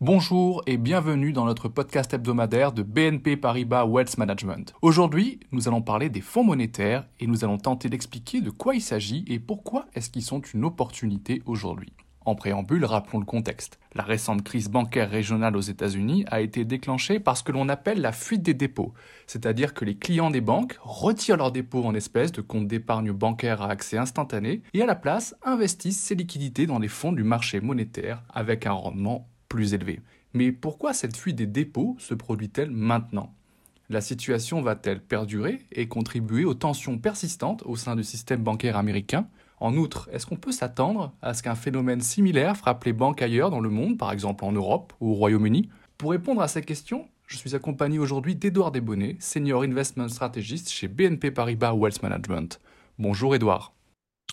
Bonjour et bienvenue dans notre podcast hebdomadaire de BNP Paribas Wealth Management. Aujourd'hui, nous allons parler des fonds monétaires et nous allons tenter d'expliquer de quoi il s'agit et pourquoi est-ce qu'ils sont une opportunité aujourd'hui. En préambule, rappelons le contexte. La récente crise bancaire régionale aux États-Unis a été déclenchée par ce que l'on appelle la fuite des dépôts, c'est-à-dire que les clients des banques retirent leurs dépôts en espèces de comptes d'épargne bancaire à accès instantané et à la place investissent ces liquidités dans les fonds du marché monétaire avec un rendement plus élevé. Mais pourquoi cette fuite des dépôts se produit-elle maintenant? La situation va-t-elle perdurer et contribuer aux tensions persistantes au sein du système bancaire américain? En outre, est-ce qu'on peut s'attendre à ce qu'un phénomène similaire frappe les banques ailleurs dans le monde, par exemple en Europe ou au Royaume-Uni? Pour répondre à ces questions, je suis accompagné aujourd'hui d'Edouard Desbonnets, Senior Investment Strategist chez BNP Paribas Wealth Management. Bonjour Edouard.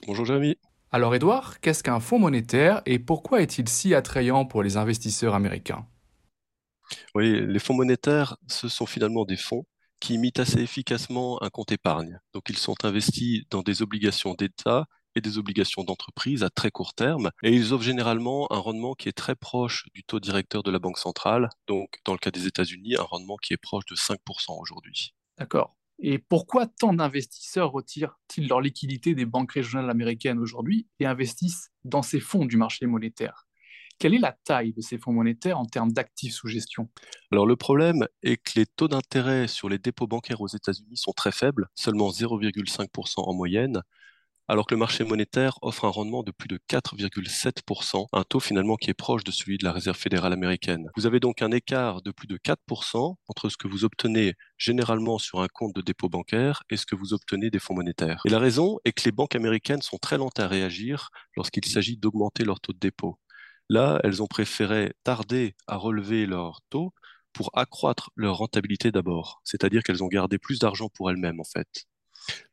Bonjour Jérémy. Alors Edouard, qu'est-ce qu'un fonds monétaire et pourquoi est-il si attrayant pour les investisseurs américains? Oui, les fonds monétaires, ce sont finalement des fonds qui imitent assez efficacement un compte épargne. Donc ils sont investis dans des obligations d'État et des obligations d'entreprise à très court terme. Et ils offrent généralement un rendement qui est très proche du taux directeur de la Banque centrale. Donc, dans le cas des États-Unis, un rendement qui est proche de 5% aujourd'hui. D'accord. Et pourquoi tant d'investisseurs retirent-ils leur liquidité des banques régionales américaines aujourd'hui et investissent dans ces fonds du marché monétaire? Quelle est la taille de ces fonds monétaires en termes d'actifs sous gestion? Alors le problème est que les taux d'intérêt sur les dépôts bancaires aux États-Unis sont très faibles, seulement 0,5% en moyenne, alors que le marché monétaire offre un rendement de plus de 4,7%, un taux finalement qui est proche de celui de la Réserve fédérale américaine. Vous avez donc un écart de plus de 4% entre ce que vous obtenez généralement sur un compte de dépôt bancaire et ce que vous obtenez des fonds monétaires. Et la raison est que les banques américaines sont très lentes à réagir lorsqu'il s'agit d'augmenter leur taux de dépôt. Là, elles ont préféré tarder à relever leur taux pour accroître leur rentabilité d'abord, c'est-à-dire qu'elles ont gardé plus d'argent pour elles-mêmes en fait.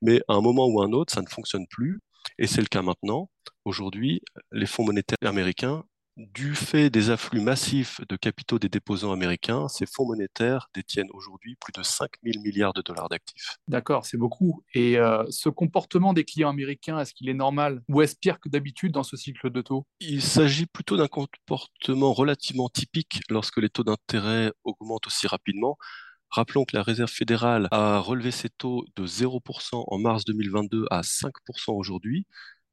Mais à un moment ou à un autre, ça ne fonctionne plus. Et c'est le cas maintenant. Aujourd'hui, les fonds monétaires américains, du fait des afflux massifs de capitaux des déposants américains, ces fonds monétaires détiennent aujourd'hui plus de 5 000 milliards de dollars d'actifs. D'accord, c'est beaucoup. Et euh, ce comportement des clients américains, est-ce qu'il est normal ou est-ce pire que d'habitude dans ce cycle de taux? Il s'agit plutôt d'un comportement relativement typique lorsque les taux d'intérêt augmentent aussi rapidement. Rappelons que la Réserve fédérale a relevé ses taux de 0% en mars 2022 à 5% aujourd'hui,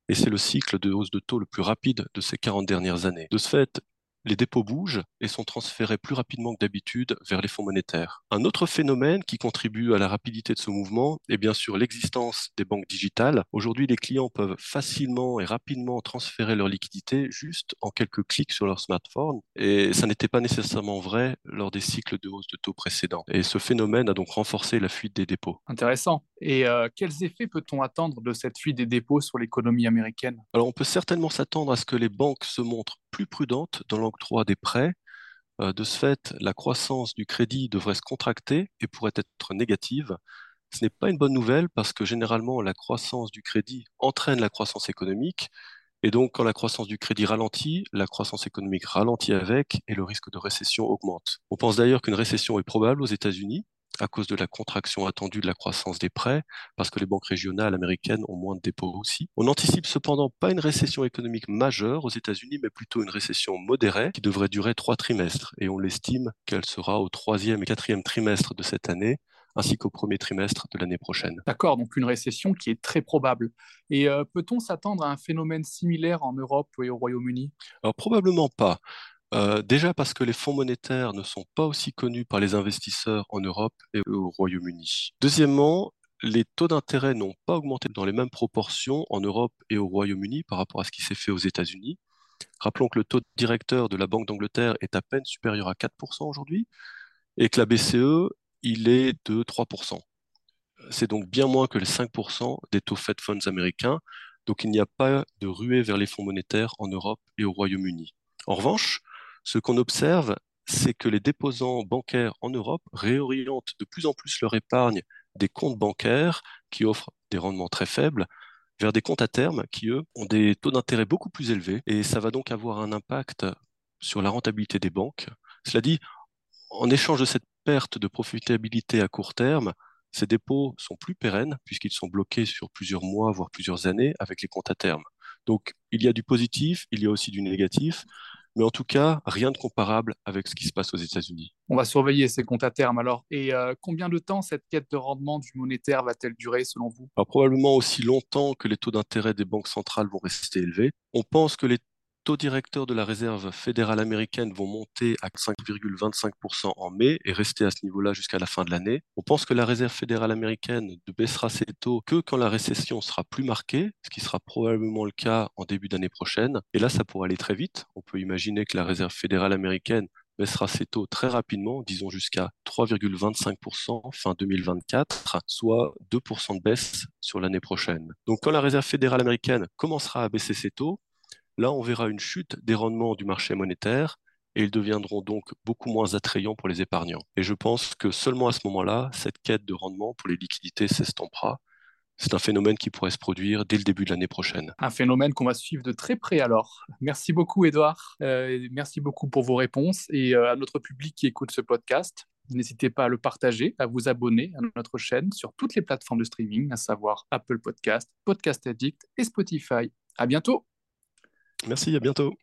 et c'est le cycle de hausse de taux le plus rapide de ces 40 dernières années. De ce fait, les dépôts bougent et sont transférés plus rapidement que d'habitude vers les fonds monétaires. Un autre phénomène qui contribue à la rapidité de ce mouvement est bien sûr l'existence des banques digitales. Aujourd'hui, les clients peuvent facilement et rapidement transférer leur liquidité juste en quelques clics sur leur smartphone et ça n'était pas nécessairement vrai lors des cycles de hausse de taux précédents. Et ce phénomène a donc renforcé la fuite des dépôts. Intéressant. Et euh, quels effets peut-on attendre de cette fuite des dépôts sur l'économie américaine? Alors on peut certainement s'attendre à ce que les banques se montrent plus prudentes dans l'octroi des prêts. Euh, de ce fait, la croissance du crédit devrait se contracter et pourrait être négative. Ce n'est pas une bonne nouvelle parce que généralement la croissance du crédit entraîne la croissance économique. Et donc, quand la croissance du crédit ralentit, la croissance économique ralentit avec et le risque de récession augmente. On pense d'ailleurs qu'une récession est probable aux États-Unis à cause de la contraction attendue de la croissance des prêts, parce que les banques régionales américaines ont moins de dépôts aussi. On n'anticipe cependant pas une récession économique majeure aux États-Unis, mais plutôt une récession modérée qui devrait durer trois trimestres, et on l'estime qu'elle sera au troisième et quatrième trimestre de cette année, ainsi qu'au premier trimestre de l'année prochaine. D'accord, donc une récession qui est très probable. Et euh, peut-on s'attendre à un phénomène similaire en Europe et au Royaume-Uni? Alors probablement pas. Euh, déjà parce que les fonds monétaires ne sont pas aussi connus par les investisseurs en Europe et au Royaume-Uni. Deuxièmement, les taux d'intérêt n'ont pas augmenté dans les mêmes proportions en Europe et au Royaume-Uni par rapport à ce qui s'est fait aux États-Unis. Rappelons que le taux directeur de la Banque d'Angleterre est à peine supérieur à 4% aujourd'hui et que la BCE, il est de 3%. C'est donc bien moins que les 5% des taux Fed Funds américains. Donc il n'y a pas de ruée vers les fonds monétaires en Europe et au Royaume-Uni. En revanche, ce qu'on observe, c'est que les déposants bancaires en Europe réorientent de plus en plus leur épargne des comptes bancaires qui offrent des rendements très faibles vers des comptes à terme qui, eux, ont des taux d'intérêt beaucoup plus élevés. Et ça va donc avoir un impact sur la rentabilité des banques. Cela dit, en échange de cette perte de profitabilité à court terme, ces dépôts sont plus pérennes puisqu'ils sont bloqués sur plusieurs mois, voire plusieurs années avec les comptes à terme. Donc, il y a du positif, il y a aussi du négatif. Mais en tout cas, rien de comparable avec ce qui se passe aux États-Unis. On va surveiller ces comptes à terme alors. Et euh, combien de temps cette quête de rendement du monétaire va-t-elle durer selon vous? Probablement aussi longtemps que les taux d'intérêt des banques centrales vont rester élevés. On pense que les taux directeurs de la réserve fédérale américaine vont monter à 5,25% en mai et rester à ce niveau-là jusqu'à la fin de l'année. On pense que la réserve fédérale américaine ne baissera ses taux que quand la récession sera plus marquée, ce qui sera probablement le cas en début d'année prochaine. Et là, ça pourrait aller très vite. On peut imaginer que la réserve fédérale américaine baissera ses taux très rapidement, disons jusqu'à 3,25% fin 2024, soit 2% de baisse sur l'année prochaine. Donc quand la Réserve fédérale américaine commencera à baisser ses taux, Là, on verra une chute des rendements du marché monétaire et ils deviendront donc beaucoup moins attrayants pour les épargnants. Et je pense que seulement à ce moment-là, cette quête de rendement pour les liquidités s'estampera. C'est un phénomène qui pourrait se produire dès le début de l'année prochaine. Un phénomène qu'on va suivre de très près alors. Merci beaucoup Edouard. Euh, merci beaucoup pour vos réponses et euh, à notre public qui écoute ce podcast. N'hésitez pas à le partager, à vous abonner à notre chaîne sur toutes les plateformes de streaming, à savoir Apple Podcast, Podcast Addict et Spotify. À bientôt. Merci, à bientôt.